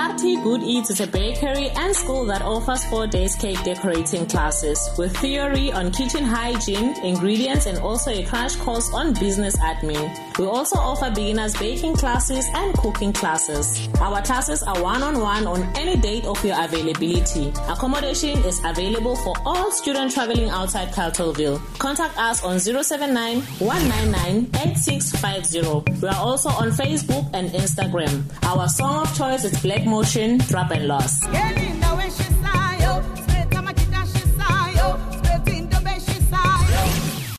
RT Good Eats is a bakery and school that offers four days cake decorating classes with theory on kitchen hygiene, ingredients, and also a crash course on business admin. We also offer beginners baking classes and cooking classes. Our classes are one-on-one on any date of your availability. Accommodation is available for all students traveling outside Carletonville. Contact us on 079 199 8650. We are also on Facebook and Instagram. Our song of choice is Black Motion Trap en los.